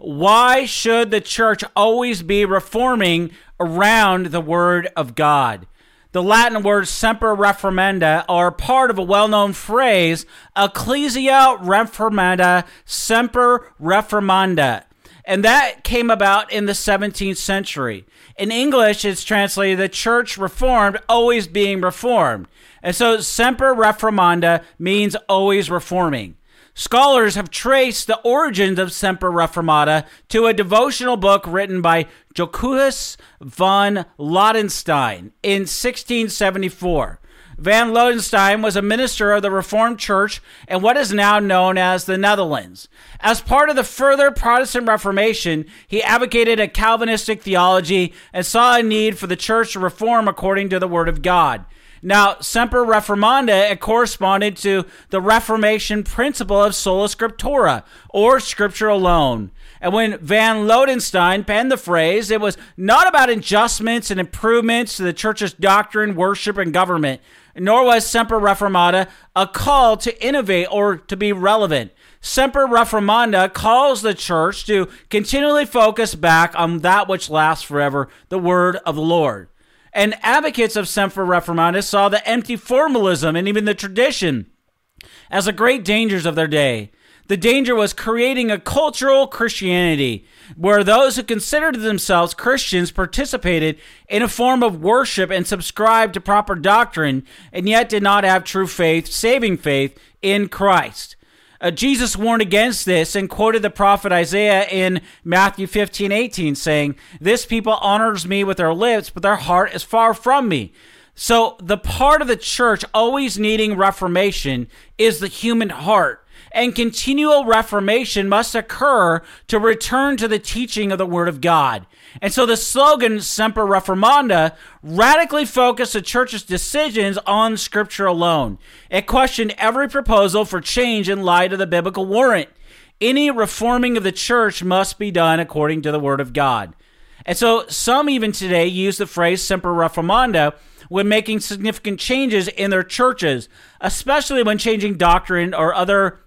why should the church always be reforming around the Word of God? The Latin words semper reformanda are part of a well known phrase, Ecclesia reformanda semper reformanda. And that came about in the 17th century. In English, it's translated the church reformed, always being reformed. And so semper reformanda means always reforming. Scholars have traced the origins of Semper Reformata to a devotional book written by Johannes von Lodenstein in 1674. Van Lodenstein was a minister of the Reformed Church in what is now known as the Netherlands. As part of the further Protestant Reformation, he advocated a Calvinistic theology and saw a need for the church to reform according to the Word of God. Now, Semper Reformanda, corresponded to the Reformation principle of sola scriptura, or scripture alone. And when Van Lodenstein penned the phrase, it was not about adjustments and improvements to the church's doctrine, worship, and government, nor was Semper Reformanda a call to innovate or to be relevant. Semper Reformanda calls the church to continually focus back on that which lasts forever, the word of the Lord. And advocates of Semper Reformanda saw the empty formalism and even the tradition as the great dangers of their day. The danger was creating a cultural Christianity where those who considered themselves Christians participated in a form of worship and subscribed to proper doctrine and yet did not have true faith, saving faith in Christ. Uh, Jesus warned against this and quoted the prophet Isaiah in Matthew 15, 18, saying, This people honors me with their lips, but their heart is far from me. So, the part of the church always needing reformation is the human heart and continual reformation must occur to return to the teaching of the Word of God. And so the slogan Semper Reformanda radically focused the church's decisions on Scripture alone. It questioned every proposal for change in light of the biblical warrant. Any reforming of the church must be done according to the Word of God. And so some even today use the phrase Semper Reformanda when making significant changes in their churches, especially when changing doctrine or other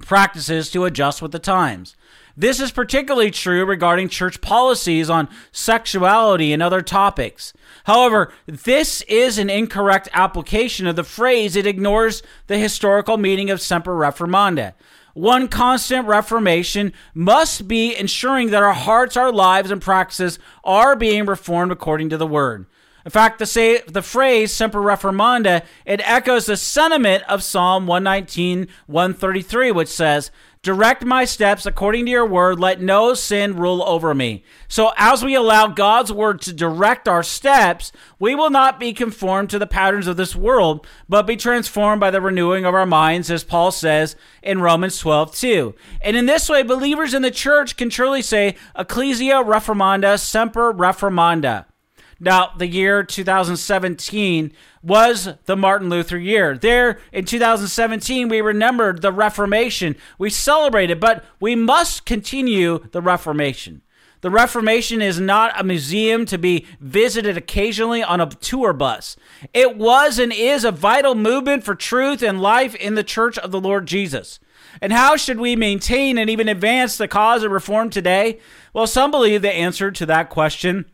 practices to adjust with the times. This is particularly true regarding church policies on sexuality and other topics. However, this is an incorrect application of the phrase. It ignores the historical meaning of semper reformanda. One constant reformation must be ensuring that our hearts, our lives, and practices are being reformed according to the word. In fact, the, say, the phrase semper reformanda, it echoes the sentiment of Psalm 119, 133, which says, Direct my steps according to your word. Let no sin rule over me. So, as we allow God's word to direct our steps, we will not be conformed to the patterns of this world, but be transformed by the renewing of our minds, as Paul says in Romans 12, 2. And in this way, believers in the church can truly say, Ecclesia reformanda, semper reformanda. Now, the year 2017 was the Martin Luther year. There in 2017, we remembered the Reformation. We celebrated, but we must continue the Reformation. The Reformation is not a museum to be visited occasionally on a tour bus. It was and is a vital movement for truth and life in the church of the Lord Jesus. And how should we maintain and even advance the cause of reform today? Well, some believe the answer to that question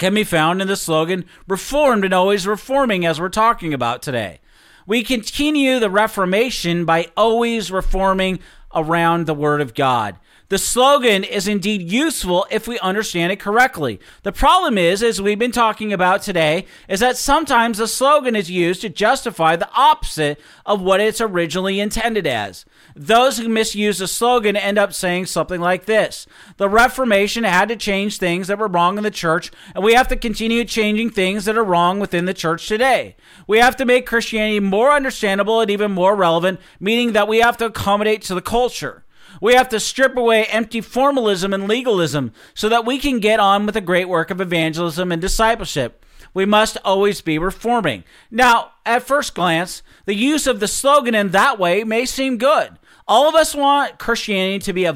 can be found in the slogan reformed and always reforming, as we're talking about today. We continue the Reformation by always reforming around the Word of God. The slogan is indeed useful if we understand it correctly. The problem is, as we've been talking about today, is that sometimes the slogan is used to justify the opposite of what it's originally intended as. Those who misuse the slogan end up saying something like this The Reformation had to change things that were wrong in the church, and we have to continue changing things that are wrong within the church today. We have to make Christianity more understandable and even more relevant, meaning that we have to accommodate to the culture. We have to strip away empty formalism and legalism so that we can get on with the great work of evangelism and discipleship. We must always be reforming. Now, at first glance, the use of the slogan in that way may seem good. All of us want Christianity to be a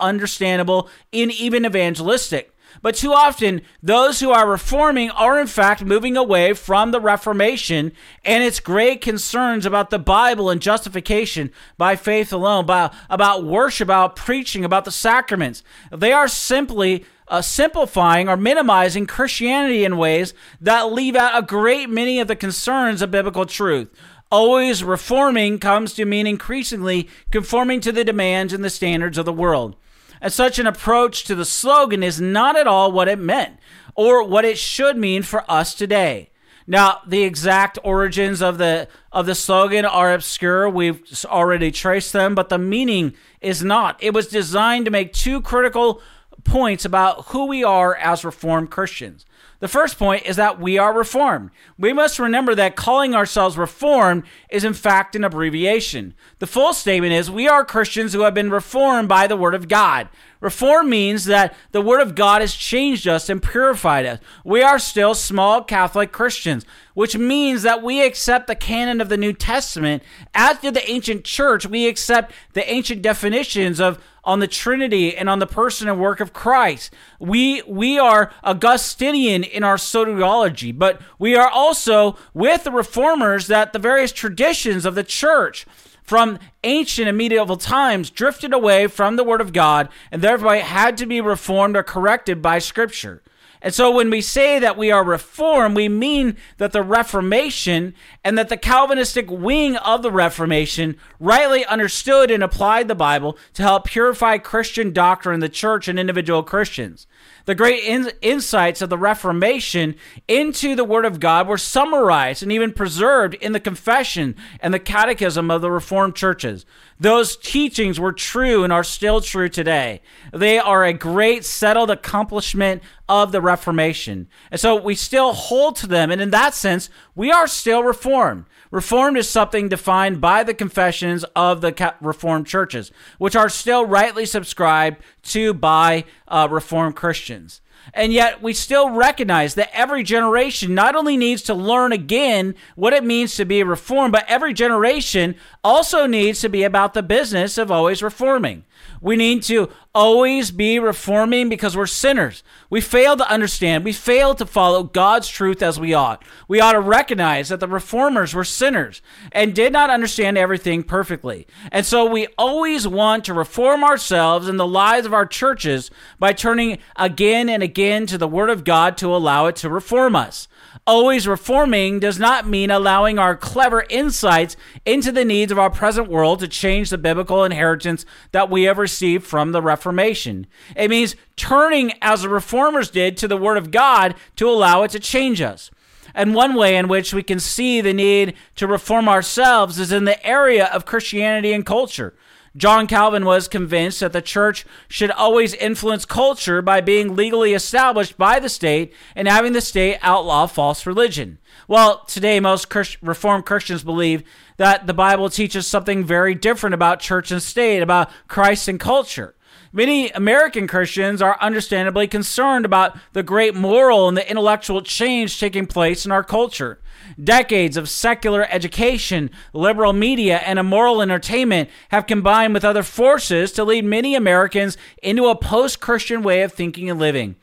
understandable, and even evangelistic. But too often, those who are reforming are in fact moving away from the Reformation and its great concerns about the Bible and justification by faith alone, by, about worship, about preaching, about the sacraments. They are simply uh, simplifying or minimizing Christianity in ways that leave out a great many of the concerns of biblical truth. Always reforming comes to mean increasingly conforming to the demands and the standards of the world and such an approach to the slogan is not at all what it meant or what it should mean for us today. Now, the exact origins of the of the slogan are obscure. We've already traced them, but the meaning is not. It was designed to make two critical points about who we are as reformed Christians. The first point is that we are reformed. We must remember that calling ourselves reformed is in fact an abbreviation. The full statement is we are Christians who have been reformed by the Word of God. Reform means that the Word of God has changed us and purified us. We are still small Catholic Christians, which means that we accept the canon of the New Testament. As did the ancient church, we accept the ancient definitions of on the Trinity and on the person and work of Christ. We we are Augustinian in our soteriology, but we are also with the reformers that the various traditions of the church from ancient and medieval times drifted away from the Word of God and thereby had to be reformed or corrected by Scripture. And so when we say that we are reformed, we mean that the Reformation and that the Calvinistic wing of the Reformation rightly understood and applied the Bible to help purify Christian doctrine in the church and individual Christians. The great in- insights of the Reformation into the Word of God were summarized and even preserved in the Confession and the Catechism of the Reformed churches. Those teachings were true and are still true today. They are a great settled accomplishment of the Reformation. And so we still hold to them. And in that sense, we are still Reformed. Reformed is something defined by the confessions of the Reformed churches, which are still rightly subscribed to by uh, Reformed Christians. And yet, we still recognize that every generation not only needs to learn again what it means to be reformed, but every generation also needs to be about the business of always reforming. We need to always be reforming because we're sinners. We fail to understand. We fail to follow God's truth as we ought. We ought to recognize that the reformers were sinners and did not understand everything perfectly. And so we always want to reform ourselves and the lives of our churches by turning again and again to the Word of God to allow it to reform us. Always reforming does not mean allowing our clever insights into the needs of our present world to change the biblical inheritance that we have received from the Reformation. It means turning as the reformers did to the Word of God to allow it to change us. And one way in which we can see the need to reform ourselves is in the area of Christianity and culture. John Calvin was convinced that the church should always influence culture by being legally established by the state and having the state outlaw false religion. Well, today most Reformed Christians believe that the Bible teaches something very different about church and state, about Christ and culture. Many American Christians are understandably concerned about the great moral and the intellectual change taking place in our culture. Decades of secular education, liberal media, and immoral entertainment have combined with other forces to lead many Americans into a post Christian way of thinking and living.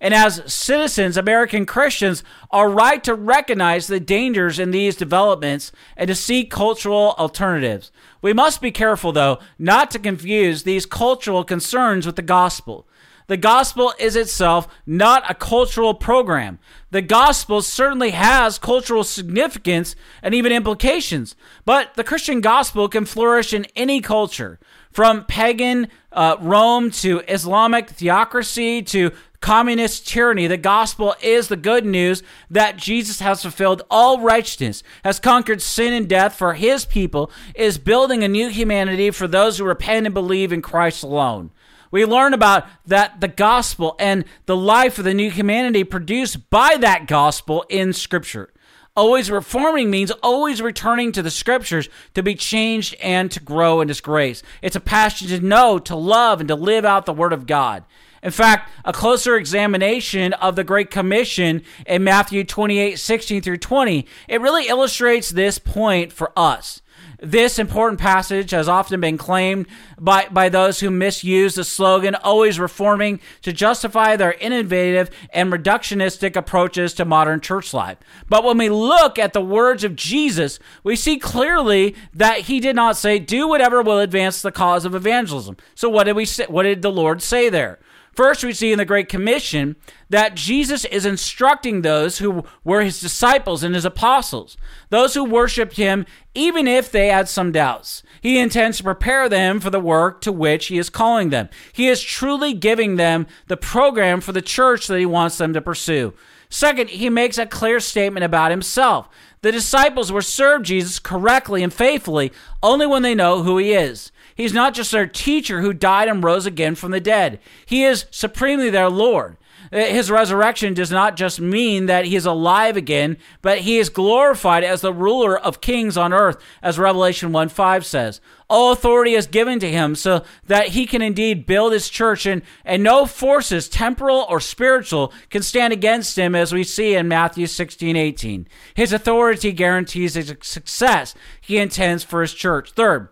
And as citizens, American Christians are right to recognize the dangers in these developments and to seek cultural alternatives. We must be careful, though, not to confuse these cultural concerns with the gospel. The gospel is itself not a cultural program. The gospel certainly has cultural significance and even implications, but the Christian gospel can flourish in any culture, from pagan uh, Rome to Islamic theocracy to communist tyranny. The gospel is the good news that Jesus has fulfilled all righteousness, has conquered sin and death for his people, is building a new humanity for those who repent and believe in Christ alone. We learn about that the gospel and the life of the new humanity produced by that gospel in Scripture. Always reforming means always returning to the scriptures to be changed and to grow in His grace. It's a passion to know, to love, and to live out the Word of God. In fact, a closer examination of the Great Commission in Matthew 28 16 through 20, it really illustrates this point for us. This important passage has often been claimed by, by those who misuse the slogan, always reforming, to justify their innovative and reductionistic approaches to modern church life. But when we look at the words of Jesus, we see clearly that he did not say, do whatever will advance the cause of evangelism. So what did we say, what did the Lord say there? First, we see in the Great Commission that Jesus is instructing those who were his disciples and his apostles, those who worshiped him, even if they had some doubts. He intends to prepare them for the work to which he is calling them. He is truly giving them the program for the church that he wants them to pursue. Second, he makes a clear statement about himself. The disciples will serve Jesus correctly and faithfully only when they know who he is. He's not just their teacher who died and rose again from the dead. He is supremely their Lord. Uh, his resurrection does not just mean that he is alive again, but he is glorified as the ruler of kings on earth, as Revelation 1 5 says. All authority is given to him so that he can indeed build his church, and, and no forces, temporal or spiritual, can stand against him, as we see in Matthew 16 18. His authority guarantees the success he intends for his church. Third,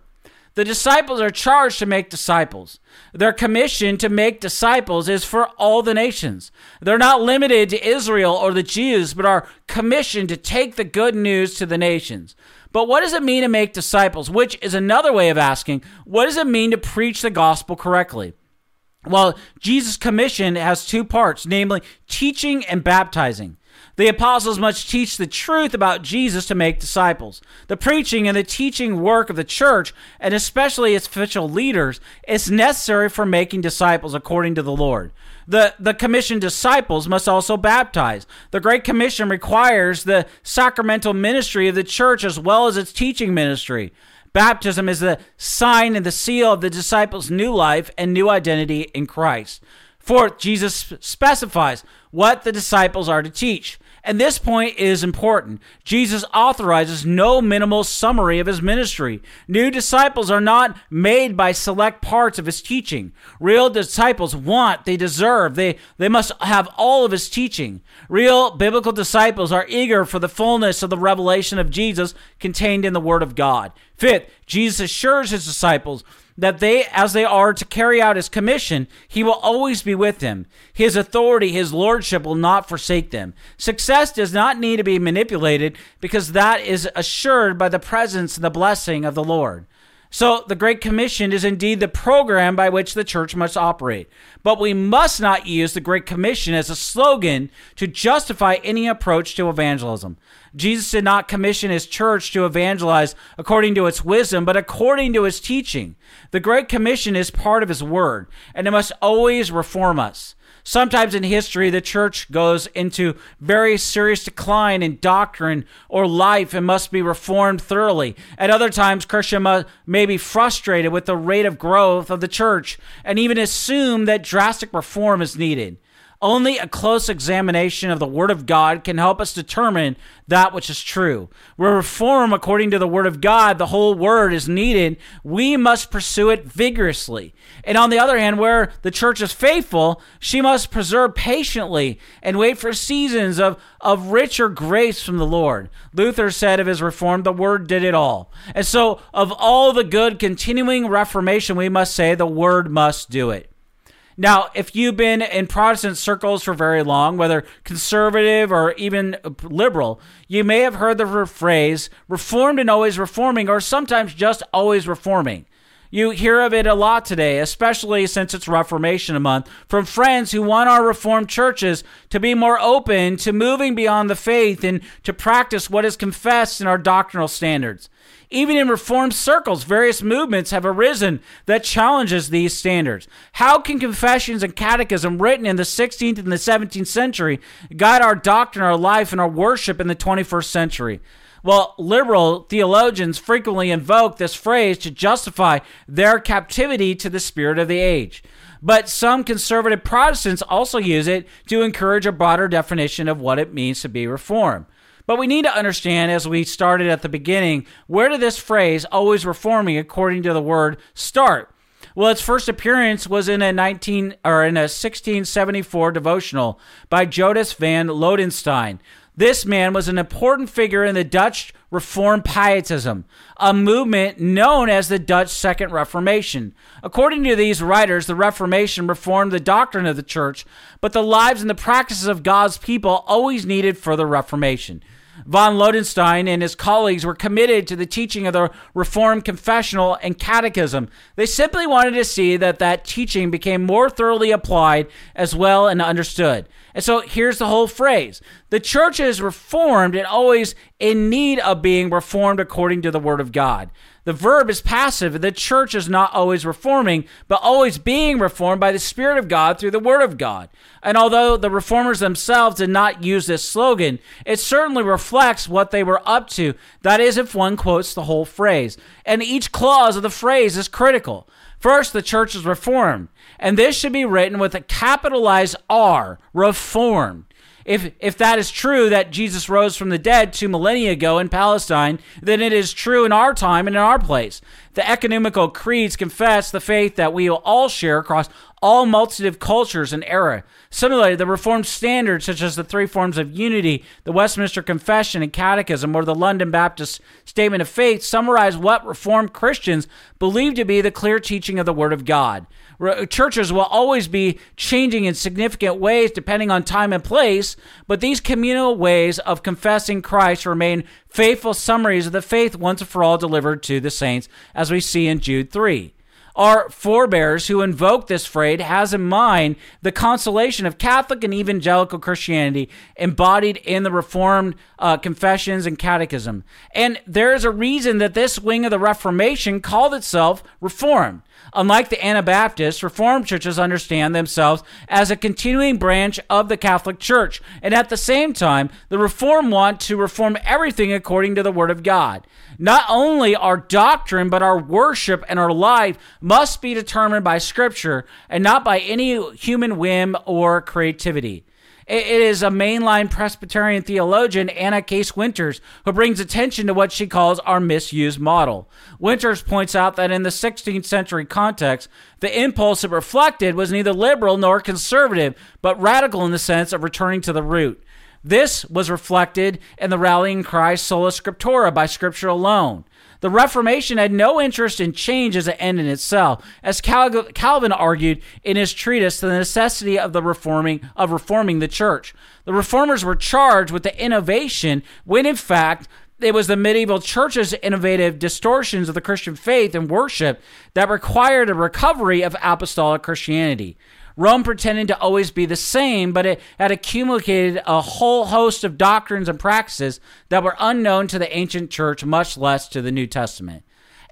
the disciples are charged to make disciples. Their commission to make disciples is for all the nations. They're not limited to Israel or the Jews, but are commissioned to take the good news to the nations. But what does it mean to make disciples? Which is another way of asking, what does it mean to preach the gospel correctly? Well, Jesus' commission has two parts, namely teaching and baptizing. The apostles must teach the truth about Jesus to make disciples. The preaching and the teaching work of the church, and especially its official leaders, is necessary for making disciples according to the Lord. The, the commissioned disciples must also baptize. The Great Commission requires the sacramental ministry of the church as well as its teaching ministry. Baptism is the sign and the seal of the disciples' new life and new identity in Christ. Fourth, Jesus specifies what the disciples are to teach. And this point is important. Jesus authorizes no minimal summary of his ministry. New disciples are not made by select parts of his teaching. Real disciples want, they deserve, they, they must have all of his teaching. Real biblical disciples are eager for the fullness of the revelation of Jesus contained in the Word of God. Fifth, Jesus assures his disciples that they, as they are to carry out his commission, he will always be with them. His authority, his lordship will not forsake them. Success does not need to be manipulated because that is assured by the presence and the blessing of the Lord. So, the Great Commission is indeed the program by which the church must operate. But we must not use the Great Commission as a slogan to justify any approach to evangelism. Jesus did not commission his church to evangelize according to its wisdom, but according to his teaching. The Great Commission is part of his word, and it must always reform us. Sometimes in history, the church goes into very serious decline in doctrine or life and must be reformed thoroughly. At other times, Christians may be frustrated with the rate of growth of the church and even assume that drastic reform is needed. Only a close examination of the Word of God can help us determine that which is true. Where reform according to the Word of God, the whole Word is needed, we must pursue it vigorously. And on the other hand, where the church is faithful, she must preserve patiently and wait for seasons of, of richer grace from the Lord. Luther said of his reform, the Word did it all. And so, of all the good continuing reformation, we must say the Word must do it. Now, if you've been in Protestant circles for very long, whether conservative or even liberal, you may have heard the phrase reformed and always reforming, or sometimes just always reforming. You hear of it a lot today, especially since it's Reformation month, from friends who want our Reformed churches to be more open to moving beyond the faith and to practice what is confessed in our doctrinal standards. Even in reformed circles, various movements have arisen that challenges these standards. How can confessions and catechism written in the 16th and the 17th century guide our doctrine, our life, and our worship in the 21st century? Well, liberal theologians frequently invoke this phrase to justify their captivity to the spirit of the age. But some conservative Protestants also use it to encourage a broader definition of what it means to be reformed. But we need to understand, as we started at the beginning, where did this phrase, always reforming, according to the word, start? Well, its first appearance was in a 19 or in a 1674 devotional by Joris van Lodenstein. This man was an important figure in the Dutch Reformed Pietism, a movement known as the Dutch Second Reformation. According to these writers, the Reformation reformed the doctrine of the church, but the lives and the practices of God's people always needed further reformation. Von Lodenstein and his colleagues were committed to the teaching of the Reformed confessional and catechism. They simply wanted to see that that teaching became more thoroughly applied as well and understood. And so here's the whole phrase The church is reformed and always in need of being reformed according to the Word of God. The verb is passive. The church is not always reforming, but always being reformed by the Spirit of God through the Word of God. And although the reformers themselves did not use this slogan, it certainly reflects what they were up to. That is, if one quotes the whole phrase. And each clause of the phrase is critical. First, the church is reformed. And this should be written with a capitalized R, reformed. If, if that is true that Jesus rose from the dead two millennia ago in Palestine, then it is true in our time and in our place. The ecumenical creeds confess the faith that we will all share across all multitude of cultures and era. Similarly, the Reformed standards, such as the three forms of unity, the Westminster Confession and Catechism, or the London Baptist Statement of Faith, summarize what Reformed Christians believe to be the clear teaching of the Word of God. Churches will always be changing in significant ways depending on time and place, but these communal ways of confessing Christ remain faithful summaries of the faith once and for all delivered to the saints, as we see in Jude 3. Our forebears who invoke this phrase has in mind the consolation of Catholic and evangelical Christianity embodied in the Reformed uh, confessions and catechism. And there is a reason that this wing of the Reformation called itself Reformed. Unlike the Anabaptists, Reformed churches understand themselves as a continuing branch of the Catholic Church. And at the same time, the Reformed want to reform everything according to the Word of God. Not only our doctrine, but our worship and our life must be determined by Scripture and not by any human whim or creativity. It is a mainline Presbyterian theologian, Anna Case Winters, who brings attention to what she calls our misused model. Winters points out that in the 16th century context, the impulse it reflected was neither liberal nor conservative, but radical in the sense of returning to the root. This was reflected in the rallying cry sola scriptura by scripture alone. The Reformation had no interest in change as an end in itself, as Calvin argued in his treatise The Necessity of the Reforming of Reforming the Church. The reformers were charged with the innovation when in fact it was the medieval church's innovative distortions of the Christian faith and worship that required a recovery of apostolic Christianity. Rome pretended to always be the same, but it had accumulated a whole host of doctrines and practices that were unknown to the ancient church, much less to the New Testament.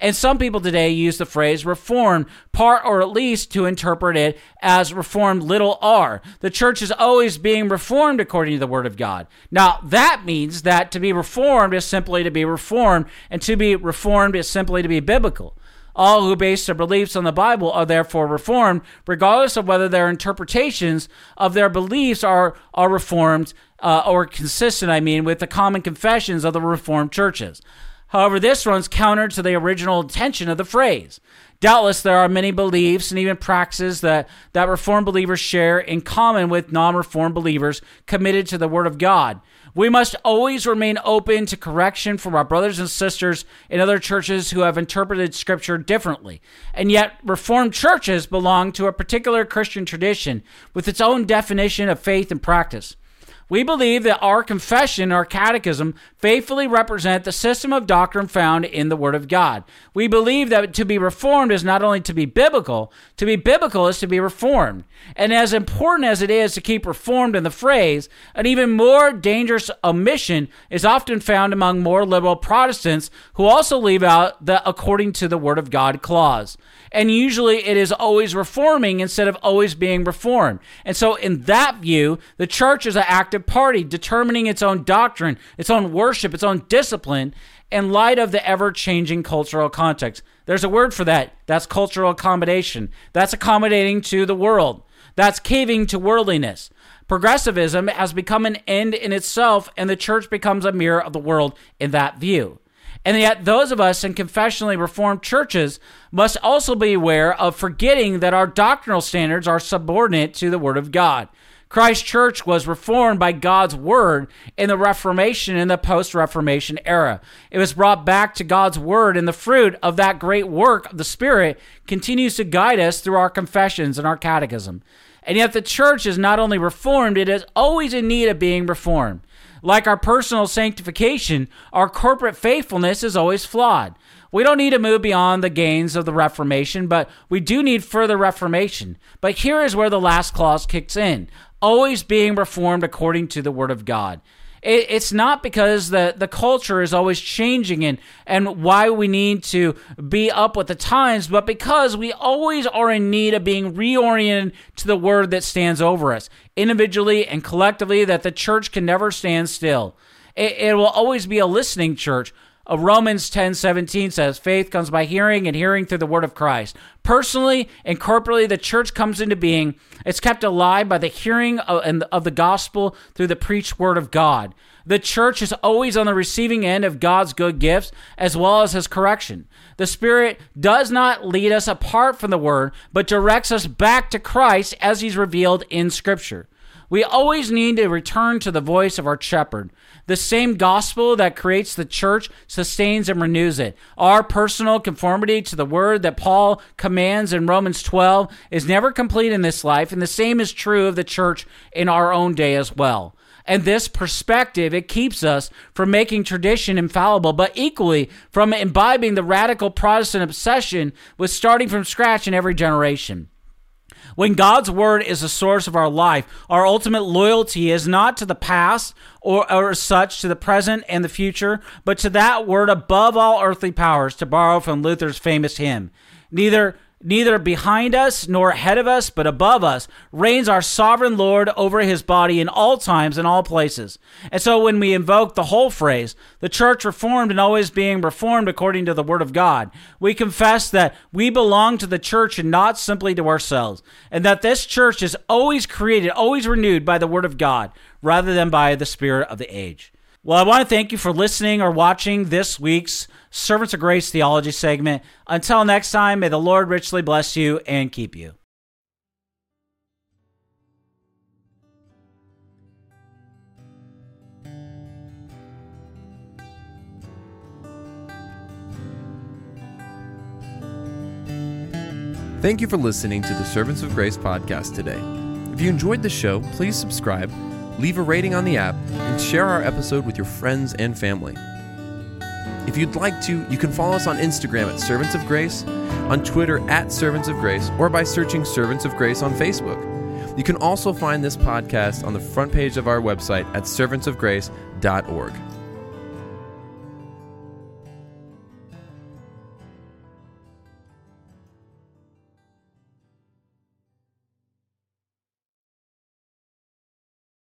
And some people today use the phrase reformed, part or at least to interpret it as reformed little r. The church is always being reformed according to the Word of God. Now, that means that to be reformed is simply to be reformed, and to be reformed is simply to be biblical. All who base their beliefs on the Bible are therefore reformed, regardless of whether their interpretations of their beliefs are, are reformed uh, or consistent, I mean, with the common confessions of the Reformed churches. However, this runs counter to the original intention of the phrase. Doubtless, there are many beliefs and even practices that, that Reformed believers share in common with non Reformed believers committed to the Word of God. We must always remain open to correction from our brothers and sisters in other churches who have interpreted Scripture differently. And yet, Reformed churches belong to a particular Christian tradition with its own definition of faith and practice. We believe that our confession, our catechism, faithfully represent the system of doctrine found in the Word of God. We believe that to be reformed is not only to be biblical, to be biblical is to be reformed. And as important as it is to keep reformed in the phrase, an even more dangerous omission is often found among more liberal Protestants who also leave out the according to the Word of God clause and usually it is always reforming instead of always being reformed. And so, in that view, the church is an active party determining its own doctrine, its own worship, its own discipline in light of the ever changing cultural context. There's a word for that. That's cultural accommodation. That's accommodating to the world. That's caving to worldliness. Progressivism has become an end in itself, and the church becomes a mirror of the world in that view. And yet, those of us in confessionally reformed churches must also be aware of forgetting that our doctrinal standards are subordinate to the Word of God. Christ Church was reformed by God's Word in the Reformation and the post Reformation era. It was brought back to God's Word, and the fruit of that great work of the Spirit continues to guide us through our confessions and our catechism. And yet, the church is not only reformed, it is always in need of being reformed. Like our personal sanctification, our corporate faithfulness is always flawed. We don't need to move beyond the gains of the Reformation, but we do need further reformation. But here is where the last clause kicks in always being reformed according to the Word of God it, it's not because the, the culture is always changing and, and why we need to be up with the times, but because we always are in need of being reoriented to the word that stands over us, individually and collectively, that the church can never stand still. It, it will always be a listening church. Uh, Romans 10 17 says, Faith comes by hearing, and hearing through the word of Christ. Personally and corporately, the church comes into being. It's kept alive by the hearing of, of the gospel through the preached word of God. The church is always on the receiving end of God's good gifts as well as his correction. The Spirit does not lead us apart from the word, but directs us back to Christ as he's revealed in Scripture. We always need to return to the voice of our shepherd. The same gospel that creates the church sustains and renews it. Our personal conformity to the word that Paul commands in Romans 12 is never complete in this life, and the same is true of the church in our own day as well. And this perspective, it keeps us from making tradition infallible, but equally from imbibing the radical Protestant obsession with starting from scratch in every generation. When God's word is the source of our life, our ultimate loyalty is not to the past or, or such to the present and the future, but to that word above all earthly powers, to borrow from Luther's famous hymn. Neither Neither behind us nor ahead of us, but above us, reigns our sovereign Lord over his body in all times and all places. And so when we invoke the whole phrase, the church reformed and always being reformed according to the word of God, we confess that we belong to the church and not simply to ourselves, and that this church is always created, always renewed by the word of God, rather than by the spirit of the age. Well, I want to thank you for listening or watching this week's Servants of Grace Theology segment. Until next time, may the Lord richly bless you and keep you. Thank you for listening to the Servants of Grace podcast today. If you enjoyed the show, please subscribe leave a rating on the app, and share our episode with your friends and family. If you'd like to, you can follow us on Instagram at Servants of Grace, on Twitter at Servants of Grace, or by searching Servants of Grace on Facebook. You can also find this podcast on the front page of our website at servantsofgrace.org.